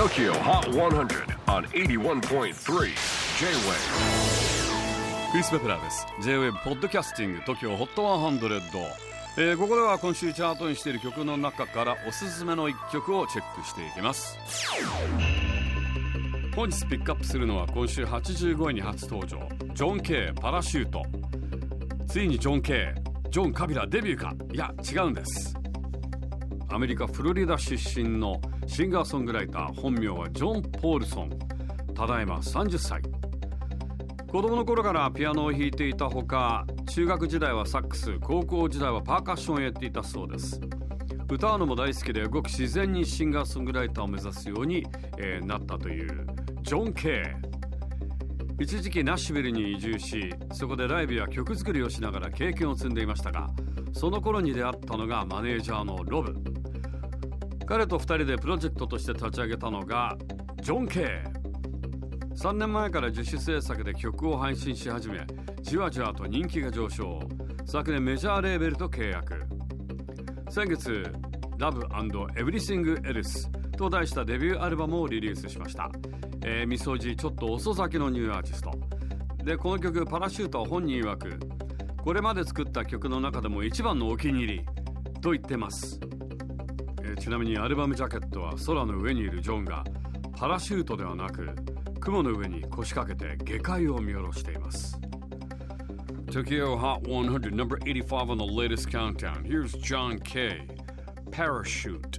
TOKYO HOT 100 on 81.3 J-WAVE クリス・ベプラーです。J-WAVE ポッドキャスティング TOKYO HOT 100、えー、ここでは今週チャートにしている曲の中からおすすめの一曲をチェックしていきます。本日ピックアップするのは今週85位に初登場。ジョン・ケイパラシュートついにジョン・ケイジョン・カビラデビューか？いや違うんです。アメリカ・フロリダ出身のシンガーソングライター本名はジョン・ポールソン。ただいま30歳子供の頃からピアノを弾いていたほか中学時代はサックス高校時代はパーカッションをやっていたそうです。歌うのも大好きでごく自然にシンガーソングライターを目指すように、えー、なったというジョン・ケイ。一時期ナッシュビルに移住しそこでライブや曲作りをしながら経験を積んでいましたがその頃に出会ったのがマネージャーのロブ。彼と2人でプロジェクトとして立ち上げたのがジョン・ケイ。3年前から自主制作で曲を配信し始めじわじわと人気が上昇。昨年メジャーレーベルと契約。先月「Love Everything Else」と題したデビューアルバムをリリースしました、えー、みそじちょっと遅咲きのニューアーティスト。でこの曲「パラシュート」は本人曰くこれまで作った曲の中でも一番のお気に入りと言ってます。えー、ちなみにアルバムジャケットは空の上にいるジョンがパラシュートではなく雲の上に腰掛けて下界を見下ろしています。Tokyo Hot 100 number 85 on the latest countdown. Here's John K Parachute.